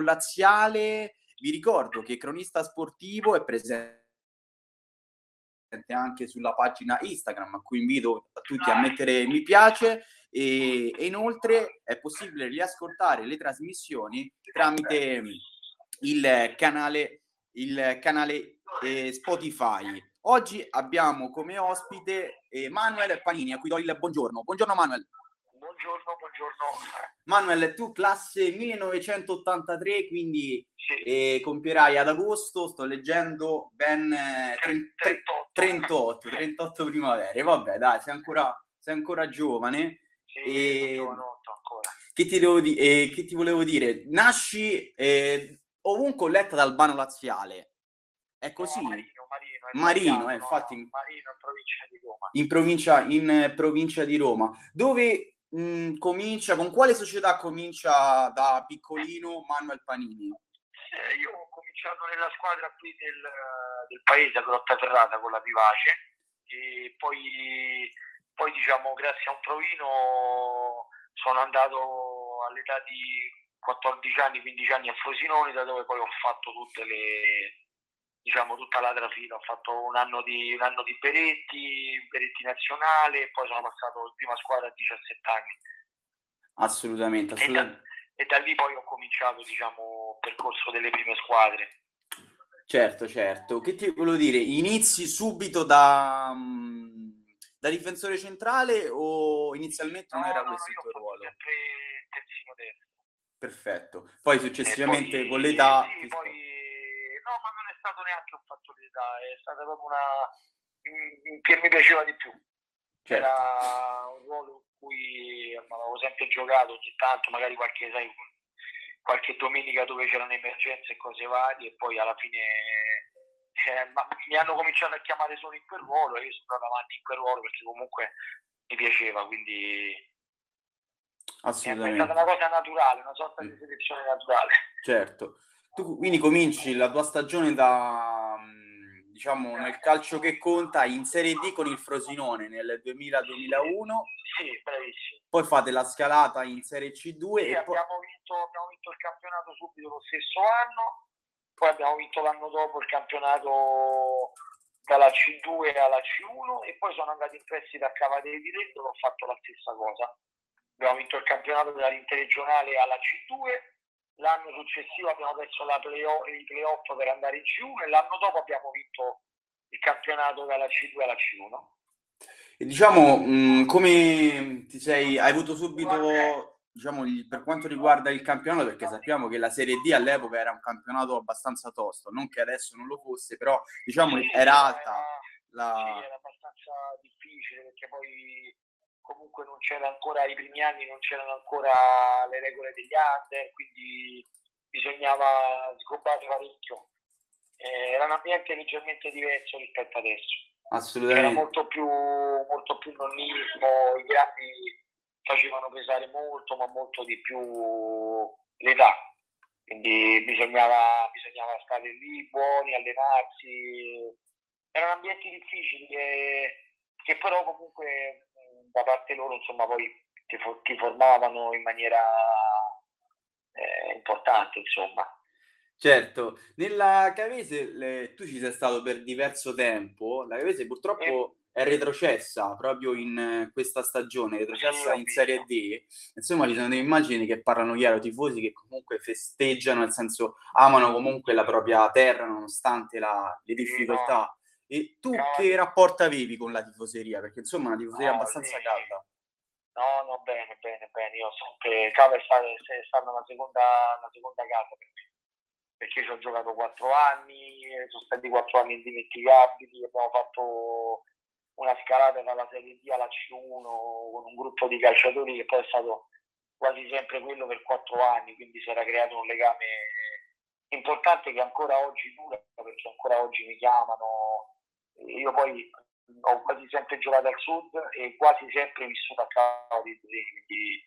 laziale. Vi ricordo che Cronista Sportivo è presente anche sulla pagina Instagram, a cui invito a tutti a mettere mi piace e, e inoltre è possibile riascoltare le trasmissioni tramite il canale, il canale eh, Spotify. Oggi abbiamo come ospite eh, Manuel Panini, a cui do il buongiorno. Buongiorno Manuel. Buongiorno, buongiorno. Manuel, tu classe 1983, quindi sì. eh, compierai ad agosto, sto leggendo, ben eh, 38. 38, 38 primavere. Vabbè, dai, sei ancora, sei ancora giovane. Sì, e... ancora. Che ti, devo di- eh, che ti volevo dire? Nasci eh, ovunque letta dal Bano Laziale. È così? No, Marino, Marino, Marino eh, infatti. No, Marino, in provincia di Roma. In provincia, in provincia di Roma. Dove mh, mm, comincia, con quale società comincia da piccolino Manuel Panini? Eh, io ho cominciato nella squadra qui del, del paese, a Grottaferrata, con la Vivace, e poi, poi diciamo grazie a un provino sono andato all'età di 14 anni, 15 anni a Frosinone, da dove poi ho fatto tutte le, diciamo, tutta la trafila. Ho fatto un anno di, un anno di Beretti, Beretti nazionale, poi sono passato in prima squadra a 17 anni. Assolutamente, assolutamente. E, da, e da lì poi ho cominciato diciamo, il percorso delle prime squadre. Certo, certo. Che ti volevo dire? Inizi subito da, da difensore centrale o inizialmente non no, era no, questo il tuo ruolo? Sempre terzino destro. Perfetto. Poi successivamente poi, con l'età... Sì, poi... No, ma non è stato neanche un fatto di età, è stata proprio una... che mi piaceva di più. Certo. Era un ruolo in cui avevo sempre giocato ogni tanto, magari qualche, sai, qualche domenica dove c'erano emergenze e cose varie e poi alla fine eh, mi hanno cominciato a chiamare solo in quel ruolo e io sono andato avanti in quel ruolo perché comunque mi piaceva, quindi Assolutamente. è stata una cosa naturale, una sorta di selezione naturale. Certo. Tu quindi cominci la tua stagione da diciamo nel calcio che conta in Serie D con il Frosinone nel 2000-2001. Sì, bravissimo. Poi fate la scalata in Serie C2 sì, e abbiamo, poi... vinto, abbiamo vinto il campionato subito lo stesso anno, poi abbiamo vinto l'anno dopo il campionato dalla C2 alla C1 e poi sono andati in prestito a Cavalieri di Reggio ho fatto la stessa cosa. Abbiamo vinto il campionato dell'interregionale alla C2 l'anno successivo abbiamo perso la play-off, i playoff per andare in C1 e l'anno dopo abbiamo vinto il campionato dalla C2 alla C1. E diciamo, mh, come ti sei, hai avuto subito, diciamo, il, per quanto riguarda il campionato, perché sappiamo che la Serie D all'epoca era un campionato abbastanza tosto, non che adesso non lo fosse, però diciamo sì, era alta. Era, la... sì, era abbastanza difficile perché poi comunque non c'era ancora, i primi anni non c'erano ancora le regole degli under, quindi bisognava sgobbare parecchio. Eh, era un ambiente leggermente diverso rispetto adesso. Assolutamente. Era molto più, molto più nonnismo, i grandi facevano pesare molto, ma molto di più l'età. Quindi bisognava, bisognava stare lì buoni, allenarsi. Erano ambienti difficili che, che però comunque da parte loro insomma poi ti, ti formavano in maniera eh, importante insomma. Certo, nella Cavese le, tu ci sei stato per diverso tempo, la Cavese purtroppo eh. è retrocessa proprio in questa stagione, retrocessa in Serie D, insomma ci sono delle immagini che parlano chiaro, tifosi che comunque festeggiano, nel senso amano comunque la propria terra nonostante la, le difficoltà. E tu no, che rapporto avevi con la tifoseria? Perché insomma è una tifoseria no, abbastanza sì. calda. No, no, bene, bene, bene. Io so che Cava è stata, è stata una, seconda, una seconda casa per me. Perché ci ho giocato quattro anni, sono stati quattro anni indimenticabili, abbiamo fatto una scalata dalla Serie D alla C1 con un gruppo di calciatori che poi è stato quasi sempre quello per quattro anni, quindi si era creato un legame importante che ancora oggi dura, perché ancora oggi mi chiamano, io poi ho quasi sempre giocato al sud e quasi sempre vissuto a Torino, quindi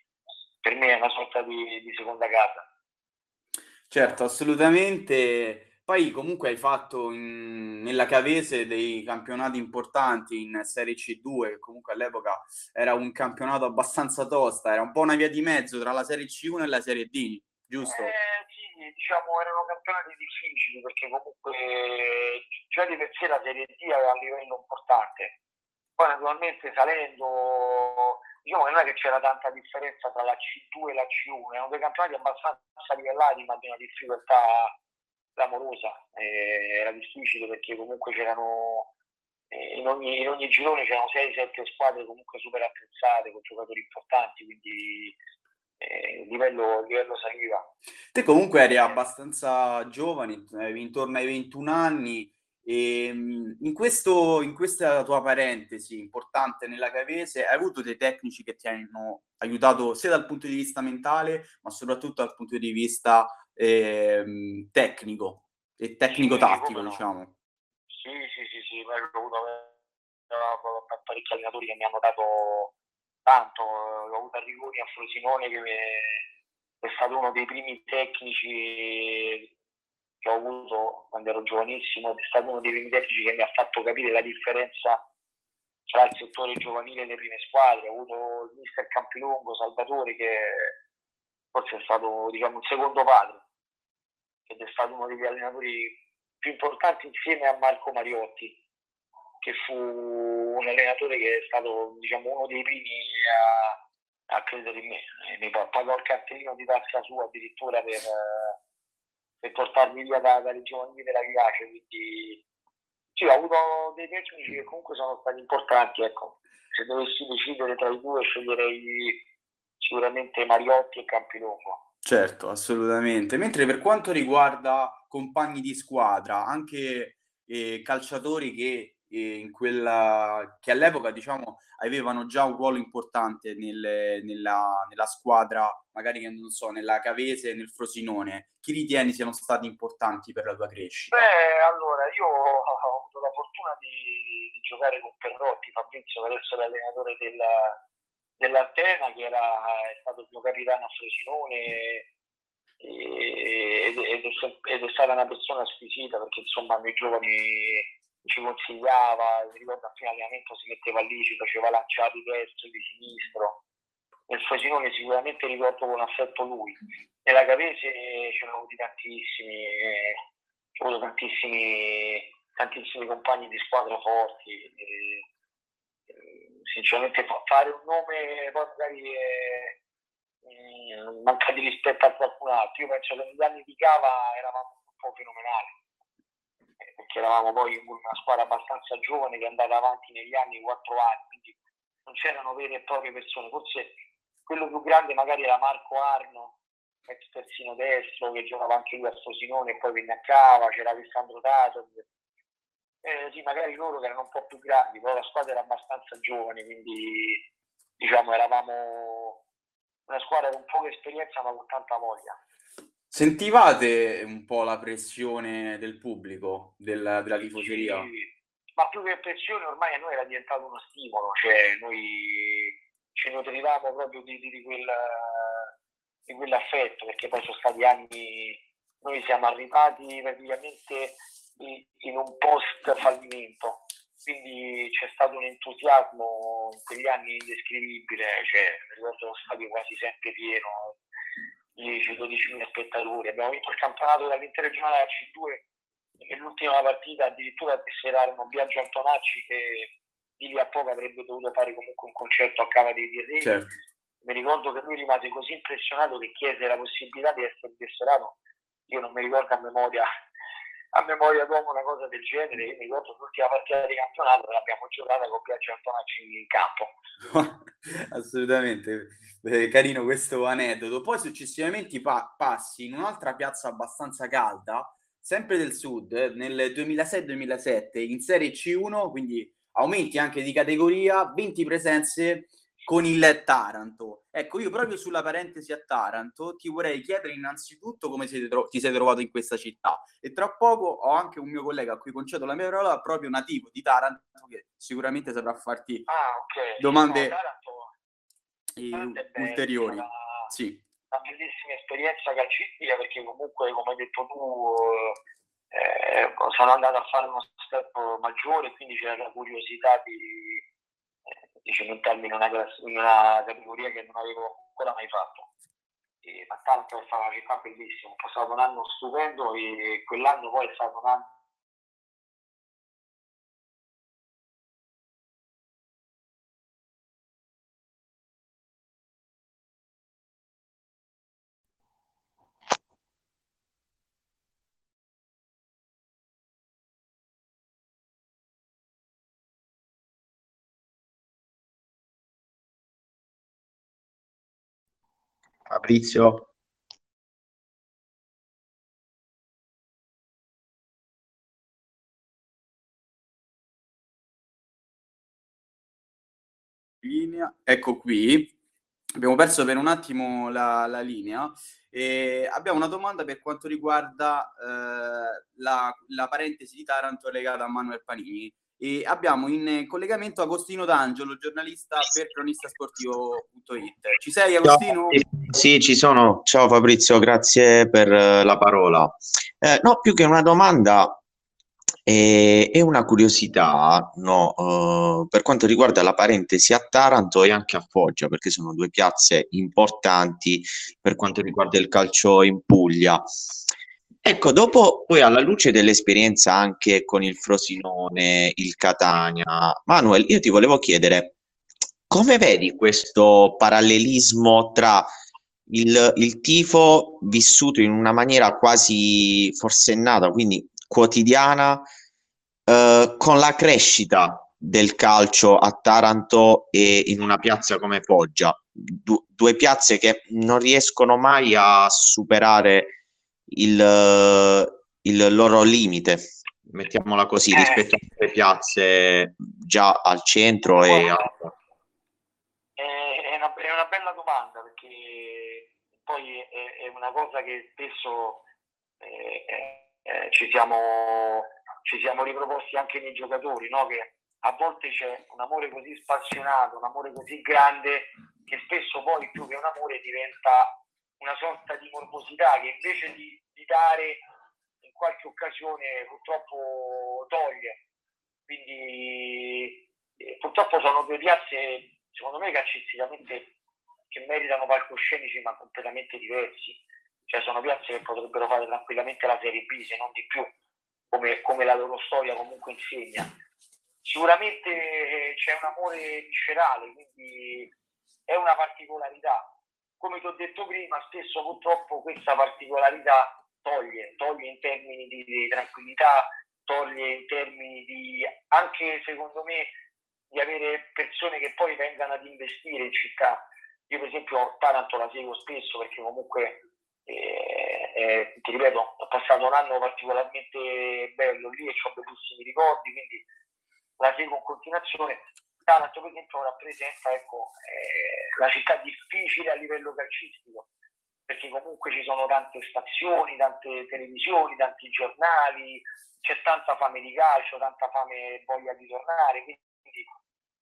per me è una sorta di, di seconda casa. Certo, assolutamente. Poi comunque hai fatto in, nella Cavese dei campionati importanti in Serie C2, che comunque all'epoca era un campionato abbastanza tosta, era un po' una via di mezzo tra la Serie C1 e la Serie D, giusto? Eh, sì, diciamo, erano campionati difficili perché comunque già di per sé la Serie D aveva un livello importante. Poi naturalmente salendo, diciamo che non è che c'era tanta differenza tra la C2 e la C1, erano due campionati abbastanza livellati ma di una difficoltà clamorosa. Eh, era difficile perché comunque c'erano eh, in ogni, in ogni girone c'erano 6-7 squadre comunque super attrezzate con giocatori importanti, quindi eh, il livello, il livello saliva. Te comunque eri abbastanza giovane, intorno ai 21 anni. E ehm, in, questo, in questa tua parentesi importante nella Cavese, hai avuto dei tecnici che ti hanno aiutato sia dal punto di vista mentale, ma soprattutto dal punto di vista eh, tecnico e tecnico-tattico, sì, diciamo. Sì, sì, sì, sì, ho avuto parecchi allenatori che mi hanno dato tanto, l'ho avuto a Rigoni a Frosinone che è stato uno dei primi tecnici che ho avuto quando ero giovanissimo, è stato uno dei primi tecnici che mi ha fatto capire la differenza tra il settore giovanile e le prime squadre. Ho avuto il mister Campilongo, Salvatore, che forse è stato diciamo, un secondo padre ed è stato uno degli allenatori più importanti insieme a Marco Mariotti che fu un allenatore che è stato diciamo, uno dei primi a, a credere in me. E mi pagò il cartellino di tasca sua addirittura per, per portarmi via da, dalle giovanili della Vivace. Quindi sì, ho avuto dei tecnici che comunque sono stati importanti. Ecco. Se dovessi decidere tra i due sceglierei sicuramente Mariotti e Campilongo. Certo, assolutamente. Mentre per quanto riguarda compagni di squadra, anche eh, calciatori che in quella, che all'epoca diciamo avevano già un ruolo importante nel, nella, nella, squadra, magari che non so, nella Cavese, nel Frosinone. Chi ritieni siano stati importanti per la tua crescita? Beh, allora io ho avuto la fortuna di, di giocare con Perrotti, Fabrizio, che adesso è l'allenatore della, dell'Antena, che era, è stato il mio capitano a Frosinone. Ed, ed, è, ed è stata una persona squisita perché insomma noi giovani ci consigliava, mi ricordo a allenamento si metteva lì, ci faceva lanciare di destro, di sinistro. Nel Frosinone sicuramente ricordo con affetto lui. Nella Capese ne ho avuti tantissimi, eh, avuto tantissimi, tantissimi compagni di squadra forti. E, e, sinceramente fare un nome poi magari è, mm, manca di rispetto a qualcun altro. Io penso che negli anni di Cava eravamo un po' fenomenali perché eravamo poi una squadra abbastanza giovane che è andata avanti negli anni, quattro anni, quindi non c'erano vere e proprie persone. Forse quello più grande magari era Marco Arno, ex terzino destro, che giocava anche lui a Frosinone e poi venne a Cava, c'era Alessandro Tato. Eh, sì, magari loro che erano un po' più grandi, però la squadra era abbastanza giovane, quindi diciamo eravamo una squadra con poca esperienza ma con tanta voglia. Sentivate un po' la pressione del pubblico, della, della tifoseria? Sì, ma più che pressione ormai a noi era diventato uno stimolo, cioè noi ci nutrivamo proprio di, di, di, quel, di quell'affetto, perché poi sono stati anni, noi siamo arrivati praticamente in, in un post fallimento, quindi c'è stato un entusiasmo in quegli anni indescrivibile, cioè, ricordo sono stati quasi sempre pieno, 10-12 mila spettatori. Abbiamo vinto il campionato dall'intera regionale a C2 e l'ultima partita addirittura tesserarono Biagio Antonacci che di lì a poco avrebbe dovuto fare comunque un concerto a Cava dei Tirreni. Certo. Mi ricordo che lui rimase così impressionato che chiese la possibilità di essere tesserato. Io non mi ricordo a memoria a memoria d'uomo una cosa del genere. Mi ricordo l'ultima partita di campionato l'abbiamo giocata con Biagio Antonacci in campo. Assolutamente, eh, carino questo aneddoto. Poi successivamente pa- passi in un'altra piazza abbastanza calda, sempre del sud, nel 2006-2007, in Serie C1, quindi aumenti anche di categoria, 20 presenze con il Taranto. Ecco, io proprio sulla parentesi a Taranto ti vorrei chiedere innanzitutto come siete tro- ti sei trovato in questa città e tra poco ho anche un mio collega a cui concedo la mia parola, proprio nativo di Taranto, che sicuramente saprà farti ah, okay. domande no, Taranto, ulteriori. Una, sì. una bellissima esperienza calcistica perché comunque, come hai detto tu, eh, sono andato a fare uno step maggiore, quindi c'era la curiosità di di cimentarmi in una, in una categoria che non avevo ancora mai fatto. e, ma tanto è stata una città bellissima, ho passato un anno stupendo e quell'anno poi è stato un anno Fabrizio? Linea, ecco qui. Abbiamo perso per un attimo la, la linea. E abbiamo una domanda per quanto riguarda eh, la, la, parentesi di Taranto legata a Manuel Panini. E abbiamo in collegamento Agostino D'Angelo, giornalista per cronistasportivo.it. Ci sei Agostino? Sì, ci sono. Ciao Fabrizio, grazie per eh, la parola. Eh, no, più che una domanda, è, è una curiosità no, uh, per quanto riguarda la parentesi a Taranto e anche a Foggia, perché sono due piazze importanti per quanto riguarda il calcio in Puglia. Ecco, dopo poi alla luce dell'esperienza anche con il Frosinone, il Catania, Manuel, io ti volevo chiedere come vedi questo parallelismo tra il, il tifo vissuto in una maniera quasi forsennata, quindi quotidiana, eh, con la crescita del calcio a Taranto e in una piazza come Foggia, du- due piazze che non riescono mai a superare il, il loro limite, mettiamola così, eh. rispetto alle piazze già al centro e a... È una, è una bella domanda perché poi è, è una cosa che spesso eh, eh, ci, siamo, ci siamo riproposti anche nei giocatori, no? che a volte c'è un amore così spassionato, un amore così grande che spesso poi più che un amore diventa una sorta di morbosità che invece di, di dare in qualche occasione purtroppo toglie. Quindi eh, purtroppo sono due piazze, secondo me, calcisticamente che meritano palcoscenici ma completamente diversi. Cioè sono piazze che potrebbero fare tranquillamente la Serie B, se non di più, come, come la loro storia comunque insegna. Sicuramente eh, c'è un amore viscerale, quindi è una particolarità come ti ho detto prima, spesso purtroppo questa particolarità toglie, toglie in termini di, tranquillità, toglie in termini di anche secondo me di avere persone che poi vengano ad investire in città. Io per esempio Taranto la seguo spesso perché comunque eh, eh, ti ripeto, ho passato un anno particolarmente bello lì e ho bellissimi ricordi, quindi la seguo in continuazione. Taranto per esempio rappresenta ecco, eh, la città difficile a livello calcistico, perché comunque ci sono tante stazioni, tante televisioni, tanti giornali, c'è tanta fame di calcio, tanta fame e voglia di tornare, quindi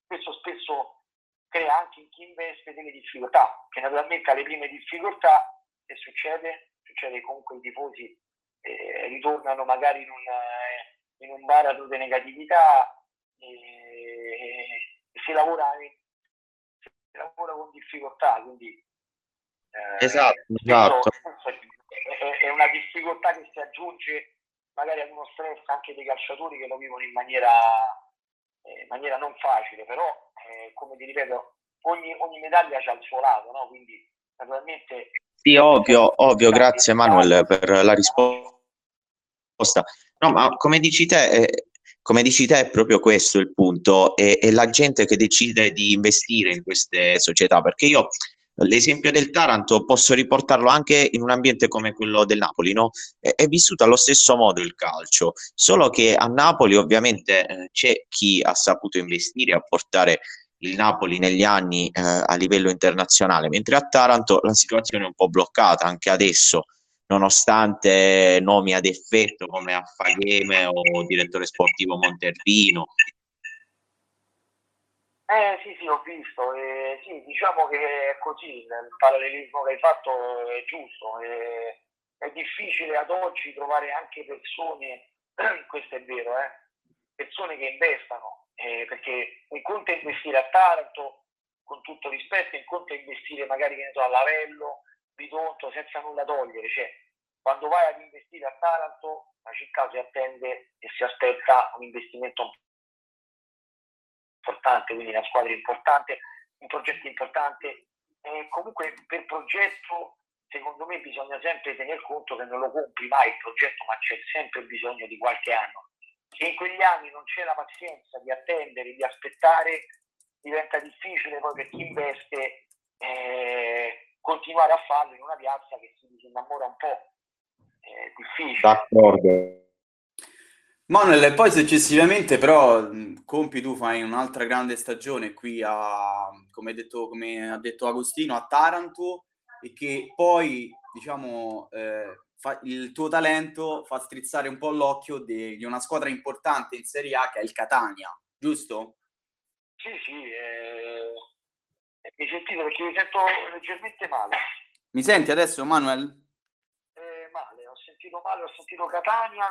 questo spesso crea anche in chi investe delle difficoltà, che naturalmente alle prime difficoltà che succede? Succede comunque i tifosi eh, ritornano magari in un, eh, in un baratro di negatività, eh, si lavora, si lavora con difficoltà, quindi eh, esatto, esatto. È, è, una difficoltà che si aggiunge magari ad uno stress anche dei calciatori che lo vivono in maniera, eh, maniera non facile, però eh, come ti ripeto, ogni, ogni medaglia ha il suo lato, no? quindi naturalmente... Sì, ovvio, ovvio, grazie Manuel per la risposta. No, ma come dici te, eh, come dici te, è proprio questo il punto, è, è, la gente che decide di investire in queste società, perché io l'esempio del Taranto posso riportarlo anche in un ambiente come quello del Napoli, no? è, è vissuto allo stesso modo il calcio, solo che a Napoli ovviamente eh, c'è chi ha saputo investire, a portare il Napoli negli anni eh, a livello internazionale, mentre a Taranto la situazione è un po' bloccata anche adesso nonostante nomi ad effetto come Affagheme o direttore sportivo Montervino. Eh sì, sì, ho visto. Eh, sì, diciamo che è così, il parallelismo che hai fatto è giusto. Eh, è difficile ad oggi trovare anche persone, questo è vero, eh, persone che investano, eh, perché un conto è investire a Taranto, con tutto rispetto, un conto è investire magari che ne so, a Lavello, Bitonto senza nulla togliere, cioè quando vai ad investire a Taranto la città si attende e si aspetta un investimento importante, quindi una squadra importante, un progetto importante. E comunque per progetto secondo me bisogna sempre tener conto che non lo compri mai il progetto, ma c'è sempre bisogno di qualche anno. Se in quegli anni non c'è la pazienza di attendere, di aspettare, diventa difficile poi per chi investe eh, continuare a farlo in una piazza che si disinnamora un po'. È difficile. D'accordo. Manuel, poi successivamente però compi tu, fai un'altra grande stagione qui a, come, detto, come ha detto Agostino, a Taranto e che poi, diciamo, eh, fa, il tuo talento fa strizzare un po' l'occhio di, di, una squadra importante in Serie A che è il Catania, giusto? Sì, sì, eh, mi sentite perché mi sento leggermente male. Mi senti adesso, Manuel? Eh, male, ho sentito male, ho sentito Catania.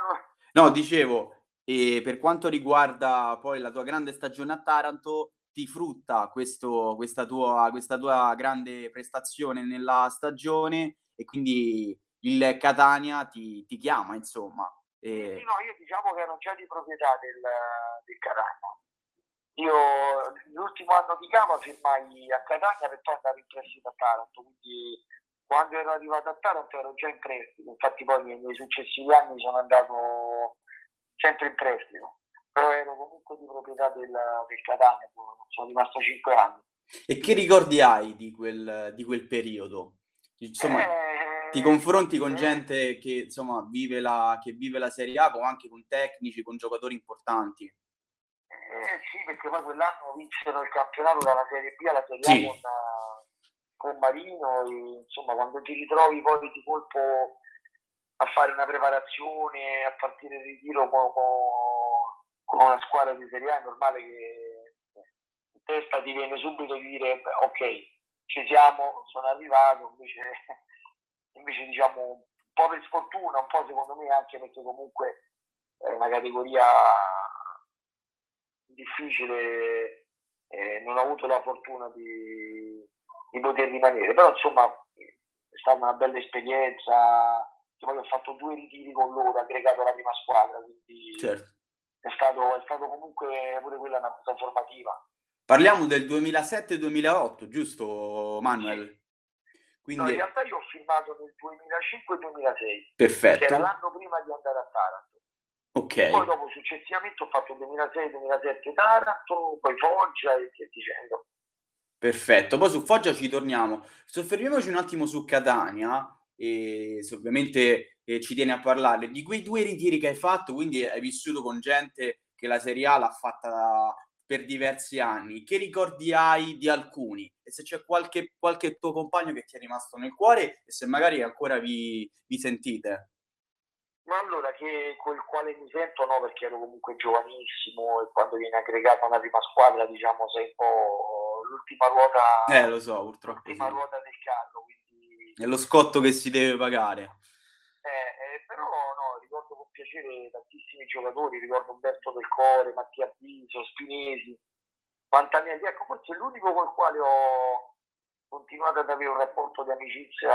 No, dicevo, e per quanto riguarda poi la tua grande stagione a Taranto, ti frutta questo, questa, tua, questa tua grande prestazione nella stagione e quindi il Catania ti, ti chiama, insomma. E... Sì, no, io diciamo che ero già di proprietà del, del Catania. Io l'ultimo anno di Cama firmai a Catania per poi andare in prestito a Taranto, quindi quando ero arrivato a Taranto ero già in prestito, infatti poi nei successivi anni sono andato sempre in prestito, però ero comunque di proprietà del, del Catania, sono rimasto 5 anni. E che ricordi hai di quel, di quel periodo? Insomma, eh, ti confronti con eh, gente che, insomma, vive la, che vive la Serie A, o anche con tecnici, con giocatori importanti? Eh, sì, perché poi quell'anno vincero il campionato dalla Serie B alla Serie A sì. con, con, Marino, e, insomma, quando ti ritrovi poi di colpo a fare una preparazione, a partire in ritiro con, con, una squadra di Serie A, è normale che in testa ti viene subito di dire ok, ci siamo, sono arrivato, invece, invece diciamo un po' per sfortuna, un po' secondo me anche perché comunque è una categoria difficile, eh, non ho avuto la fortuna di, di poter rimanere, però insomma è stata una bella esperienza, poi ho fatto due ritiri con loro, aggregato alla prima squadra, quindi certo. è, stato, è, stato, comunque pure quella una cosa formativa. Parliamo del 2007-2008, giusto Manuel? Quindi... No, in realtà io ho firmato nel 2005-2006, Perfetto. che era l'anno prima di andare a Taranto. Ok. Poi dopo successivamente ho fatto 2006-2007 Taranto, poi Foggia e via dicendo. Perfetto, poi su Foggia ci torniamo. Soffermiamoci un attimo su Catania e se ovviamente eh, ci tieni a parlare di quei due ritiri che hai fatto, quindi hai vissuto con gente che la Serie A l'ha fatta per diversi anni. Che ricordi hai di alcuni? E se c'è qualche, qualche tuo compagno che ti è rimasto nel cuore e se magari ancora vi, vi sentite? Ma allora, che col quale mi sento no, perché ero comunque giovanissimo e quando viene aggregata una prima squadra, diciamo, sei un po' l'ultima ruota. Eh, lo so, purtroppo. L'ultima sì. ruota del carro, quindi è lo scotto che si deve pagare. Eh, eh, però no, ricordo con piacere tantissimi giocatori, ricordo Umberto Del Core, Mattia Piso, Spinesi, Pantanelli, ecco forse l'unico con il quale ho continuato ad avere un rapporto di amicizia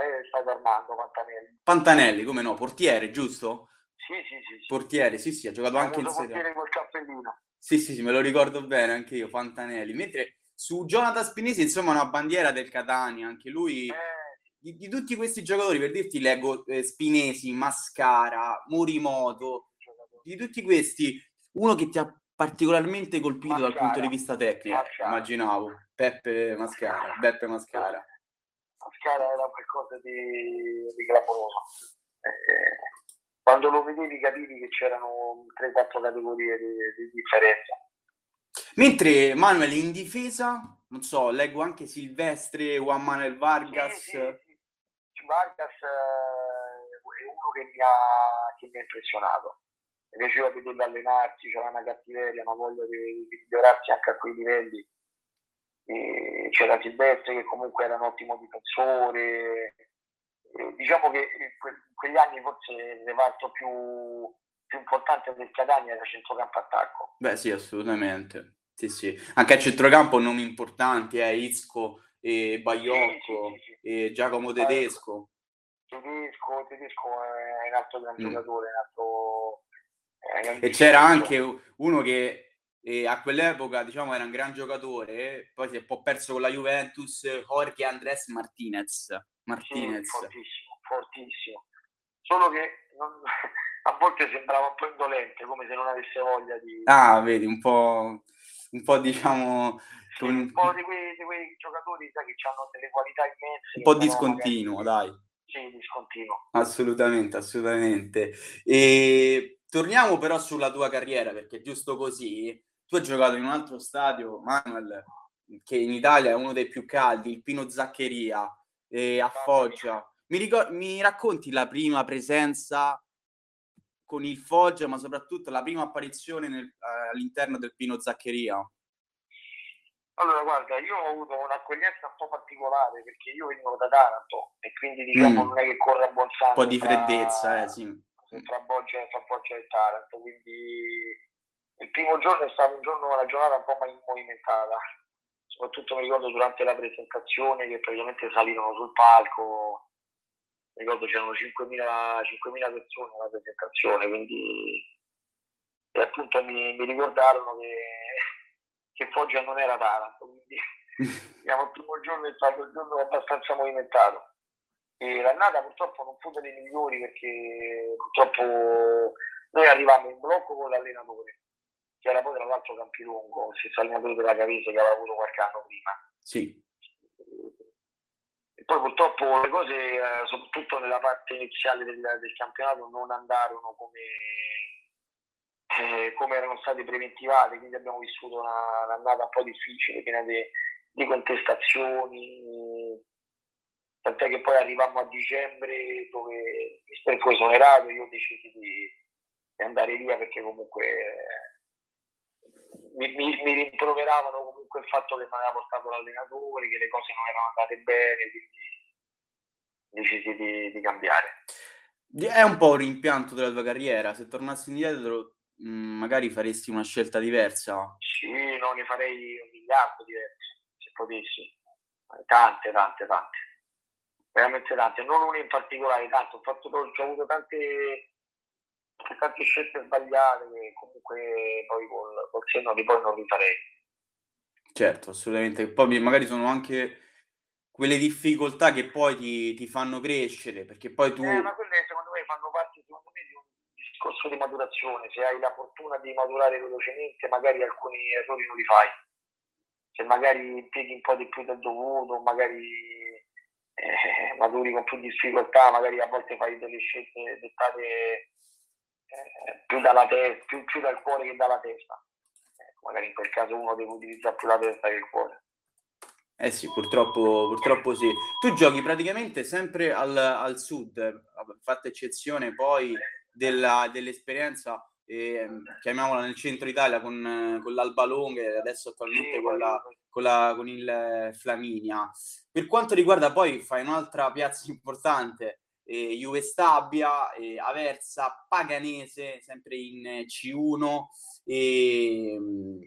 è stato Armando Pantanelli. Pantanelli, come no, portiere, giusto? Sì, sì, sì. sì. Portiere, sì, sì, ha giocato anche in Serie portiere col cappellino. Sì, sì, sì, me lo ricordo bene anche io, Pantanelli. Mentre su Jonathan Spinesi, insomma, una bandiera del Catania, anche lui. Eh. Di, di, tutti questi giocatori, per dirti, leggo eh, Spinesi, Mascara, Morimoto, di tutti questi, uno che ti ha particolarmente colpito Mascara. dal punto di vista tecnico, Mascara. immaginavo, Peppe Mascara, Beppe Mascara. Mascara era qualcosa di, di clamoroso. Eh, quando lo vedevi capivi che c'erano 3-4 categorie di, di differenza. Mentre Manuel in difesa, non so, leggo anche Silvestre, Juan Manuel Vargas. Sì, sì, sì. Vargas eh, è uno che mi, ha, che mi ha impressionato. Mi piaceva vederlo allenarsi, c'era una cattiveria, una voglia di, di migliorarsi anche a quei livelli. E c'era Silvestre che comunque era un ottimo difensore. E diciamo che in quegli anni forse il reparto più, più importante del Catania era centrocampo attacco. Beh sì, assolutamente. Sì, sì. Anche a centrocampo nomi importanti, eh, Isco e Baiocco, sì, e Giacomo Tedesco. Tedesco, Tedesco è un altro gran mm. giocatore, un altro... E c'era anche uno che eh, a quell'epoca diciamo era un gran giocatore, poi si è un po' perso con la Juventus, Jorge Andrés Martinez. Martinez. Sì, fortissimo, fortissimo. Solo che non, a volte sembrava un po' indolente, come se non avesse voglia di... Ah, vedi, un po', un po' diciamo... Sì, un po' di quei, di quei giocatori sai, che hanno delle qualità immense. Un po' discontinuo, magari... dai. Sì, discontinuo. Assolutamente, assolutamente. E torniamo però sulla tua carriera, perché giusto così, tu hai giocato in un altro stadio, Manuel, che in Italia è uno dei più caldi, il Pino Zaccheria, eh, a Foggia. Mi, ricor- mi racconti la prima presenza con il Foggia, ma soprattutto la prima apparizione nel, eh, all'interno del Pino Zaccheria? Allora, guarda, io ho avuto un'accoglienza un po' particolare perché io venivo da Taranto e quindi diciamo mm. non è che corre a buon sangue. Un po' di freddezza, tra, eh, sì. Tra Foggia, tra Foggia e Taranto, quindi il primo giorno è stato un giorno, una giornata un po' movimentata, soprattutto mi ricordo durante la presentazione che praticamente salirono sul palco, mi ricordo c'erano 5.000, 5.000 persone alla presentazione, quindi e appunto mi, mi ricordarono che, che, Foggia non era Taranto, quindi diciamo, il primo giorno è stato un giorno abbastanza movimentato. E l'annata purtroppo non fu delle migliori perché purtroppo noi arrivavamo in blocco con l'allenatore che era poi tra l'altro Campilongo, stesso allenatore della Cavese che aveva avuto qualche anno prima. Sì. E poi purtroppo le cose, eh, soprattutto nella parte iniziale del, del campionato, non andarono come, eh, come, erano state preventivate, quindi abbiamo vissuto una, un'annata un po' difficile, piena di, di contestazioni, tant'è che poi arrivammo a dicembre dove il fu esonerato io decisi di, di andare via perché comunque mi, mi, mi, rimproveravano comunque il fatto che non aveva portato l'allenatore, che le cose non erano andate bene, quindi decisi di, di cambiare. È un po' un rimpianto della tua carriera, se tornassi indietro mm, magari faresti una scelta diversa? Sì, no, ne farei un miliardo diversi, se potessi. Tante, tante, tante. Veramente tante, non una in particolare, tanto, ho, fatto, ho avuto tante tante scelte sbagliate che comunque poi col, col senno di poi non rifarei. Certo, assolutamente. Poi magari sono anche quelle difficoltà che poi ti, ti fanno crescere, perché poi tu... Eh, ma quelle secondo me fanno parte secondo me, di un discorso di maturazione. Se hai la fortuna di maturare velocemente, magari alcuni errori non li fai. Se magari impieghi un po' di più del dovuto, magari eh, maturi con più difficoltà, magari a volte fai delle scelte dettate più, dalla te- più, più, dal cuore che dalla testa. Eh, magari in quel caso uno deve utilizzare più la testa che il cuore. Eh sì, purtroppo, purtroppo sì. Tu giochi praticamente sempre al, al sud, fatta eccezione poi della, dell'esperienza, eh, chiamiamola nel centro Italia con, con l'Alba Longa e adesso attualmente sì, con, la, con, la, con il Flaminia. Per quanto riguarda poi, fai un'altra piazza importante eh, Juve Stabia, eh, Aversa, Paganese, sempre in C1 e,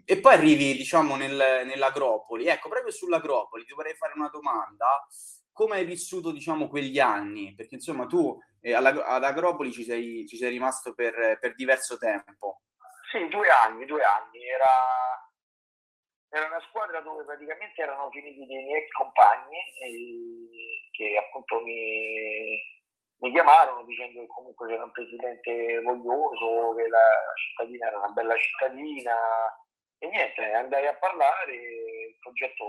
e poi arrivi diciamo nel, nell'Agropoli. Ecco, proprio sull'Agropoli ti vorrei fare una domanda. Come hai vissuto diciamo quegli anni? Perché insomma tu eh, ad Agropoli ci sei, ci sei rimasto per, per diverso tempo. Sì, due anni, due anni. Era, era una squadra dove praticamente erano finiti dei miei compagni che appunto mi, mi chiamarono dicendo che comunque c'era un presidente voglioso, che la cittadina era una bella cittadina e niente, andai a parlare, il progetto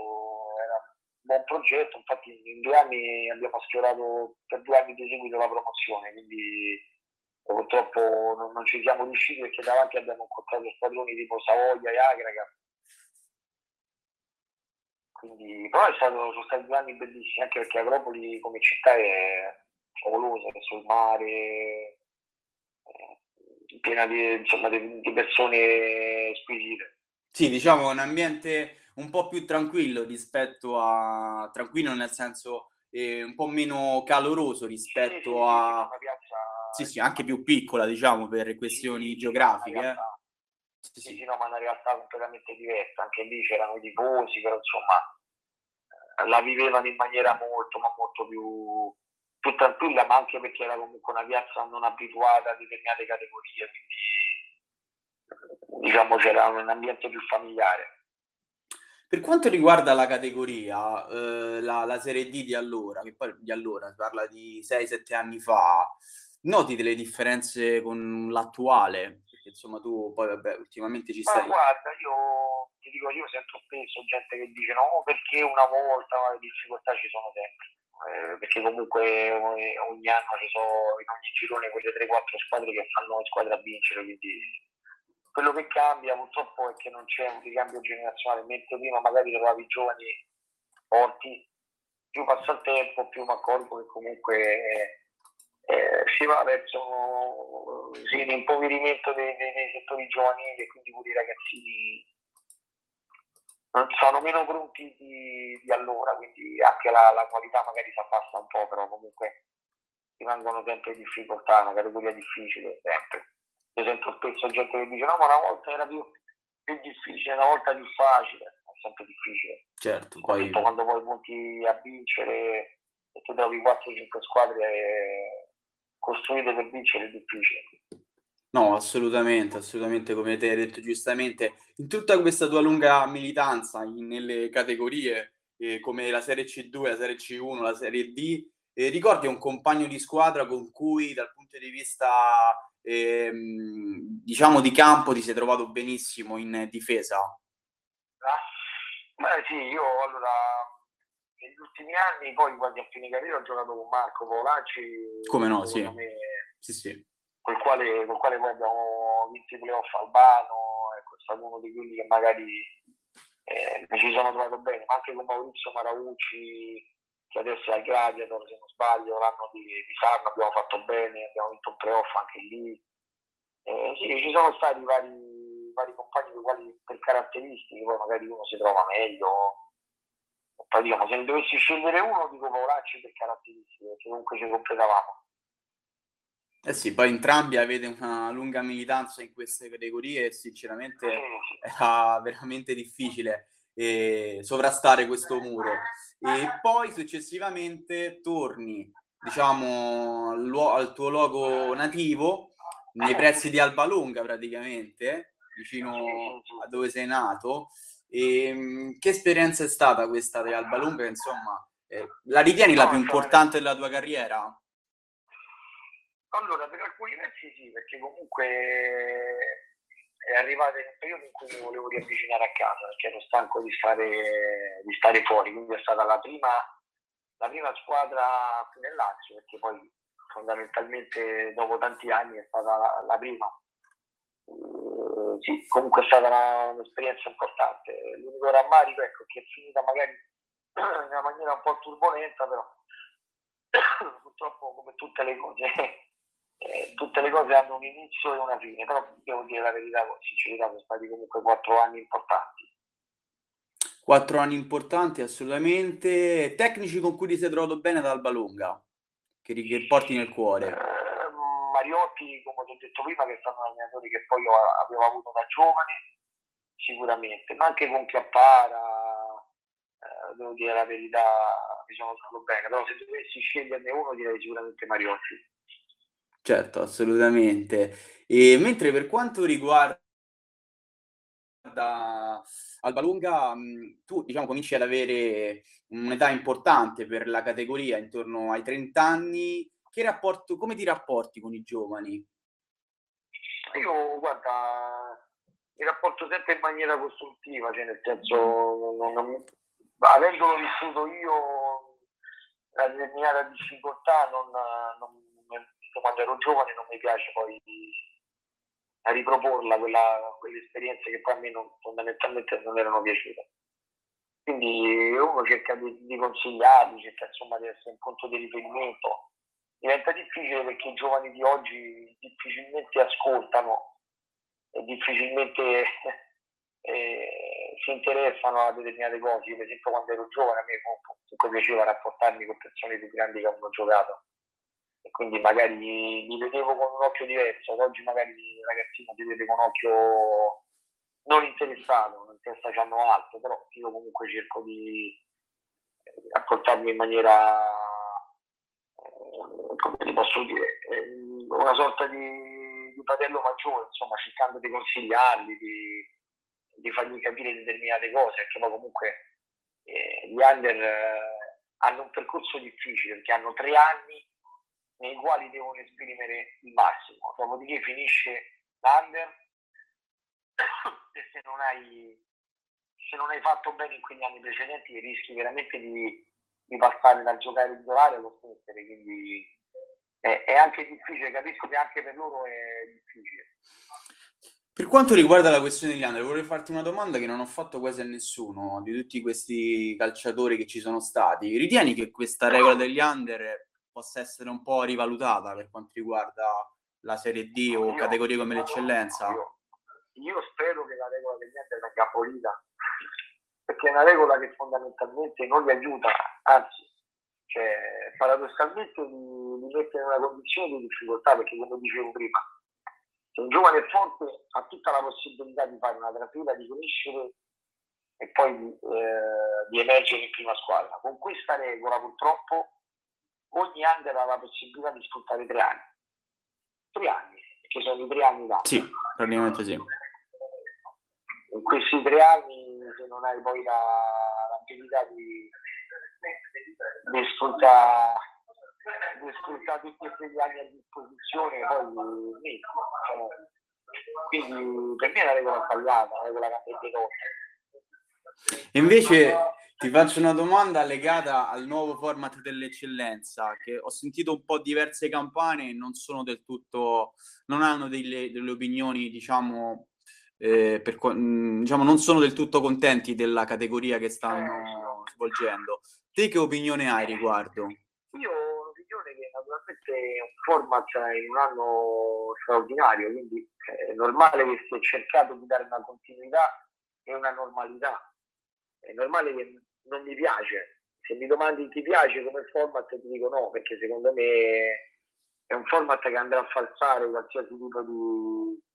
era un buon progetto, infatti in due anni abbiamo sfiorato per due anni di seguito la promozione, quindi purtroppo non, non ci siamo riusciti perché davanti abbiamo incontrato squadroni tipo Savoia e Agraga. Quindi, però stato, sono stati due anni bellissimi, anche perché Agropoli come città è, favolosa, sul mare, eh, piena di, insomma, di, di persone squisite. Sì, diciamo un ambiente un po' più tranquillo rispetto a tranquillo nel senso eh, un po' meno caloroso rispetto sì, a sì, piazza... sì, sì, anche più piccola, diciamo, per questioni geografiche. Eh. Sì, sì, no, ma una realtà completamente diversa. Anche lì c'erano i tifosi, però insomma la vivevano in maniera molto, ma molto più, più tranquilla, ma anche perché era comunque una piazza non abituata a determinate categorie, quindi diciamo c'era un ambiente più familiare. Per quanto riguarda la categoria, eh, la, la, Serie D di allora, che poi di allora si parla di 6-7 anni fa, noti delle differenze con l'attuale? Perché insomma tu poi vabbè, ultimamente ci stai... Ma guarda, io ti dico, io sento spesso gente che dice no, perché una volta le difficoltà ci sono sempre. Eh, perché comunque ogni anno ci sono in ogni girone quelle 3-4 squadre che fanno squadra a vincere, quindi quello che cambia purtroppo è che non c'è un ricambio generazionale, mentre prima magari trovavi giovani forti, più passa il tempo, più mi accorgo che comunque eh, si va verso sì, l'impoverimento dei, dei, dei, settori giovanili e quindi pure i ragazzini sono meno pronti di, di allora, quindi anche la, la, qualità magari si abbassa un po', però comunque rimangono sempre difficoltà, una categoria difficile sempre io sento spesso gente che dice no ma una volta era più, più difficile, una volta più facile, è sempre difficile. Certo, poi... quando poi punti a vincere e tu trovi 4-5 squadre costruite per vincere è difficile. No, assolutamente, assolutamente, come te hai detto giustamente, in tutta questa tua lunga militanza in, nelle categorie eh, come la Serie C2, la Serie C1, la Serie D, eh, ricordi un compagno di squadra con cui dal punto di vista ehm, diciamo di campo ti sei trovato benissimo in difesa? Beh sì, io allora negli ultimi anni, poi quasi a fine carriera ho giocato con Marco Polacci. Come no, sì. Me, sì, sì. Col quale, col quale poi abbiamo vinto i playoff Albano, ecco, è stato uno di quelli che magari eh, mi ci sono trovato bene, ma anche con Maurizio Maraucci che adesso è al Gladiator, se non sbaglio, l'anno di, di Sarno abbiamo fatto bene, abbiamo vinto un playoff anche lì. Eh, sì, ci sono stati vari, vari compagni con quali per caratteristiche, poi magari uno si trova meglio. Poi diciamo, se ne dovessi scegliere uno, dico Paolacci per caratteristiche, comunque ci completavamo. Eh sì, poi entrambi avete una lunga militanza in queste categorie e sinceramente sì. era veramente difficile eh, sovrastare questo muro e poi successivamente torni diciamo al, tuo luogo nativo nei pressi di Albalonga praticamente vicino a dove sei nato e, ehm, che esperienza è stata questa di Albalonga insomma eh, la ritieni la più importante della tua carriera? Allora per alcuni versi sì perché comunque è arrivata in un periodo in cui mi volevo riavvicinare a casa perché ero stanco di stare, di stare fuori, quindi è stata la prima, la prima squadra qui nel Lazio perché poi fondamentalmente dopo tanti anni è stata la, la prima. Uh, sì, comunque è stata una, un'esperienza importante. L'unico rammarico ecco, che è finita magari in una maniera un po' turbolenta, però purtroppo come tutte le cose eh, tutte le cose hanno un inizio e una fine, però devo dire la verità con sincerità, sono stati comunque quattro anni importanti. Quattro anni importanti, assolutamente. Tecnici con cui ti sei trovato bene ad Alba Lunga, che, che porti nel cuore? Eh, Mariotti, come ti ho detto prima, che è stato un allenatore che poi io avevo avuto da giovane, sicuramente, ma anche con Chiappara, eh, devo dire la verità, mi sono trovato bene, però se dovessi sceglierne uno direi sicuramente Mariotti. Certo, assolutamente. E mentre per quanto riguarda Albalunga, mhmm, tu diciamo cominci ad avere un'età importante per la categoria, intorno ai 30 anni. Che rapporto come ti rapporti con i giovani? Io guarda, mi rapporto sempre in maniera costruttiva, cioè nel senso non non avendolo vissuto io la determinata difficoltà non non quando ero giovane non mi piace poi riproporla quella, quelle esperienze che poi a me non, fondamentalmente non erano piaciute. Quindi uno cerca di, di consigliarli, cerca insomma di essere un punto di riferimento. Diventa difficile perché i giovani di oggi difficilmente ascoltano e difficilmente eh, si interessano a determinate cose. Per esempio quando ero giovane a me comunque piaceva rapportarmi con persone più grandi che hanno giocato e quindi magari li vedevo con un occhio diverso, ad oggi magari il ragazzino ti vede con un occhio non interessato, in testa c'hanno altro, però io comunque cerco di, a portarmi in maniera, eh, come ti posso dire, eh, una sorta di, di, fratello maggiore, insomma, cercando di consigliarli, di, di fargli capire determinate cose, perché poi comunque eh, gli under eh, hanno un percorso difficile, perché hanno tre anni nei quali devono esprimere il massimo, dopodiché finisce l'under e se non hai se non hai fatto bene in quegli anni precedenti rischi veramente di, di passare dal giocare titolare allo smettere, quindi è, è, anche difficile, capisco che anche per loro è difficile. Per quanto riguarda la questione degli under, vorrei farti una domanda che non ho fatto quasi a nessuno di tutti questi calciatori che ci sono stati. Ritieni che questa regola degli under possa essere un po' rivalutata per quanto riguarda la Serie D o io, categorie come l'eccellenza? Io, io spero che la regola degli under venga abolita perché è una regola che fondamentalmente non li aiuta, anzi, cioè, paradossalmente li, li mette in una condizione di difficoltà, perché come dicevo prima, se un giovane forte ha tutta la possibilità di fare una trafila, di crescere e poi eh, di emergere in prima squadra. Con questa regola purtroppo ogni under ha la possibilità di sfruttare tre anni. Tre anni, che sono i tre anni d'anno. Sì, praticamente sì. In questi tre anni se non hai poi la, l'abilità di, di sfruttare di sfruttare tutti quegli anni a disposizione poi smetti cioè, quindi per me è una regola sbagliata una regola che andrebbe tolta invece ti faccio una domanda legata al nuovo format dell'eccellenza, che ho sentito un po' diverse campane e non sono del tutto, non hanno delle, delle opinioni, diciamo, eh, per, diciamo, non sono del tutto contenti della categoria che stanno svolgendo. Te che opinione hai riguardo? Io ho un'opinione che naturalmente è un format in un anno straordinario, quindi è normale che si è cercato di dare una continuità e una normalità. È normale che non mi piace. Se mi domandi ti piace come format ti dico no, perché secondo me è un format che andrà a falsare qualsiasi tipo di...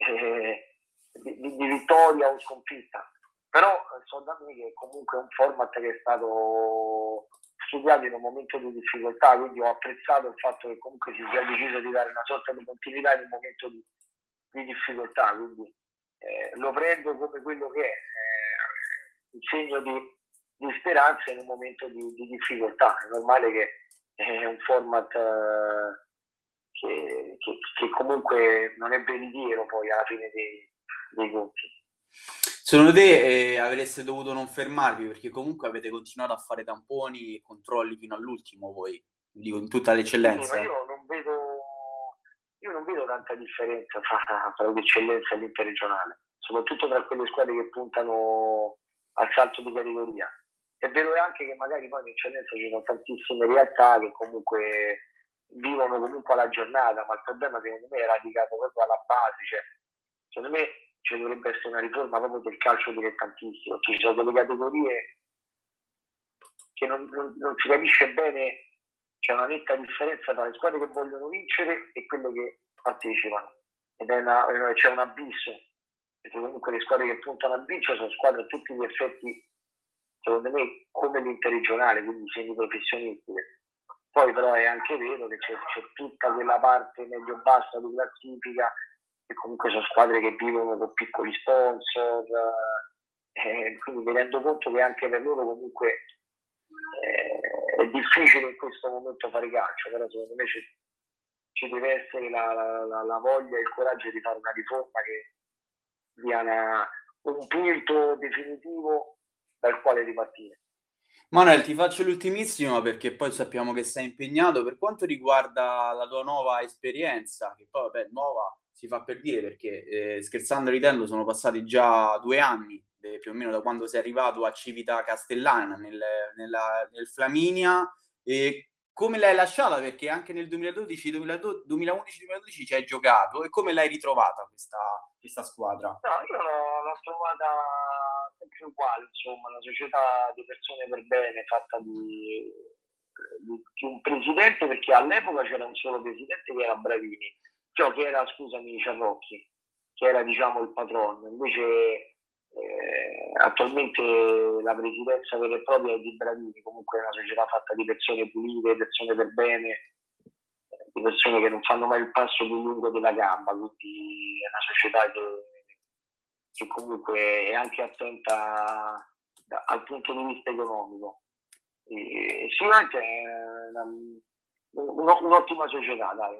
Eh, di, di, vittoria o sconfitta. Però so da me che comunque è un format che è stato studiato in un momento di difficoltà, quindi ho apprezzato il fatto che comunque si sia deciso di dare una sorta di continuità in un momento di, di difficoltà, quindi eh, lo prendo come quello che è, eh, il segno di, di, speranza in un momento di, di difficoltà. È normale che è un format eh, che, che, che, comunque non è veritiero poi alla fine dei, dei conti. Secondo te eh, avreste dovuto non fermarvi perché comunque avete continuato a fare tamponi e controlli fino all'ultimo voi, dico in tutta l'eccellenza. Sì, io non vedo io non vedo tanta differenza tra, tra l'eccellenza e l'interregionale, soprattutto tra quelle squadre che puntano al salto di categoria. È vero anche che magari poi in eccellenza ci sono tantissime realtà che comunque vivono comunque alla giornata, ma il problema secondo me è radicato proprio alla base, cioè secondo me ci dovrebbe essere una riforma proprio del calcio dilettantistico, ci sono delle categorie che non, non, non, si capisce bene, c'è una netta differenza tra le squadre che vogliono vincere e quelle che partecipano. Ed è una, c'è un abisso, perché comunque le squadre che puntano a vincere sono squadre a tutti gli effetti, secondo me, come l'interregionale, quindi semiprofessionistiche. Poi però è anche vero che c'è, c'è tutta quella parte medio-bassa di classifica che comunque sono squadre che vivono con piccoli sponsor, eh, quindi mi rendo conto che anche per loro comunque eh, è difficile in questo momento fare calcio, però secondo me ci, ci deve essere la, la, la, voglia e il coraggio di fare una riforma che dia una, un punto definitivo dal quale ripartire. Manuel, ti faccio l'ultimissima perché poi sappiamo che sei impegnato. Per quanto riguarda la tua nuova esperienza, che poi vabbè, nuova si fa per dire perché eh, scherzando e ridendo sono passati già due anni eh, più o meno da quando sei arrivato a Civita Castellana nel, nella, nel Flaminia e come l'hai lasciata perché anche nel 2012 2011 2012 ci hai giocato e come l'hai ritrovata questa, questa squadra? No, io l'ho, l'ho trovata sempre uguale insomma una società di persone per bene fatta di, di, di un presidente perché all'epoca c'era un solo presidente che era Bravini cioè che era, scusami, Ciarrocchi, che era diciamo il patrono, invece Eh, attualmente la presidenza vera e propria è di Bravini, comunque è una società fatta di persone pulite, persone per bene, di persone che non fanno mai il passo più lungo della gamba, quindi è una società che, che comunque è anche attenta al punto di vista economico. E, sicuramente è una, un'ottima società, dai,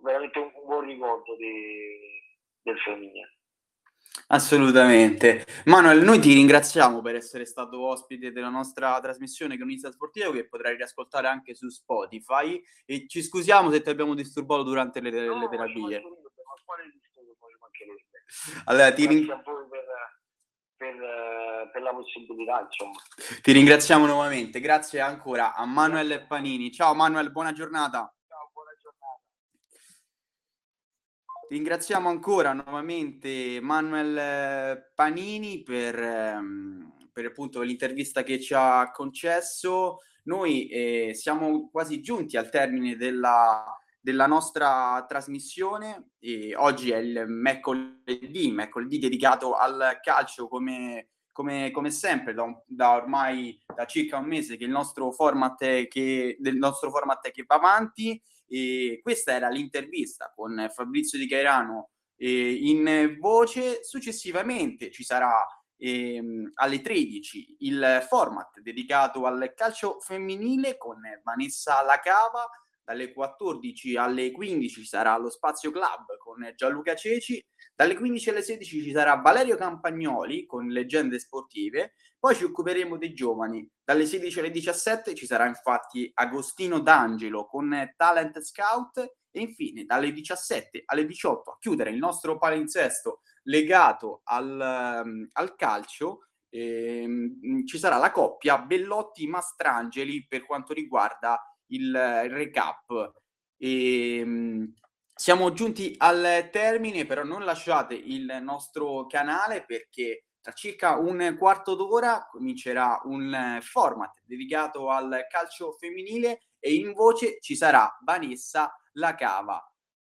veramente un, buon ricordo di, del Flaminia. Assolutamente. Manuel, noi ti ringraziamo per essere stato ospite della nostra trasmissione Cronista Sportivo che potrai riascoltare anche su Spotify e ci scusiamo se ti abbiamo disturbato durante le, no, le terapie. Allora, ti per, per, per, la possibilità, insomma. Ti ringraziamo nuovamente. Grazie ancora a Manuel Panini. Ciao Manuel, buona giornata. Ringraziamo ancora nuovamente Manuel eh, Panini per, ehm, per appunto l'intervista che ci ha concesso. Noi eh, siamo quasi giunti al termine della, della nostra trasmissione e oggi è il mercoledì, mercoledì dedicato al calcio come, come, come sempre da, da, ormai da circa un mese che il nostro format è che, del nostro format è che va avanti e questa era l'intervista con Fabrizio Di Cairano eh, in voce. Successivamente ci sarà ehm, alle 13 il format dedicato al calcio femminile con Vanessa Lacava. Dalle 14 alle 15 ci sarà lo Spazio Club con Gianluca Ceci. Dalle 15 alle 16 ci sarà Valerio Campagnoli con Leggende Sportive poi ci occuperemo dei giovani. Dalle 16 alle 17 ci sarà infatti Agostino D'Angelo con Talent Scout e infine dalle 17 alle 18 a chiudere il nostro palinsesto legato al, um, al calcio ehm, ci sarà la coppia Bellotti-Mastrangeli per quanto riguarda il, recap. E, um, siamo giunti al termine, però non lasciate il nostro canale perché tra circa un quarto d'ora comincerà un format dedicato al calcio femminile e in voce ci sarà Vanessa Lacava.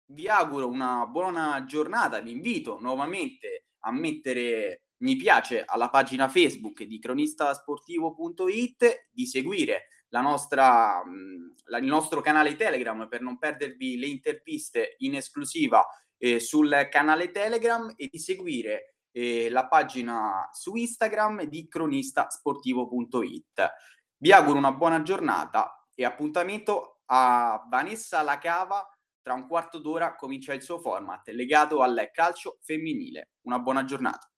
Vi auguro una buona giornata, vi invito nuovamente a mettere mi piace alla pagina Facebook di cronistasportivo.it, di seguire la nostra, la, il nostro canale Telegram per non perdervi le interviste in esclusiva eh, sul canale Telegram e di seguire eh, la pagina su Instagram di cronistasportivo.it. Vi auguro una buona giornata e appuntamento a Vanessa Lacava. Tra un quarto d'ora comincia il suo format legato al calcio femminile. Una buona giornata.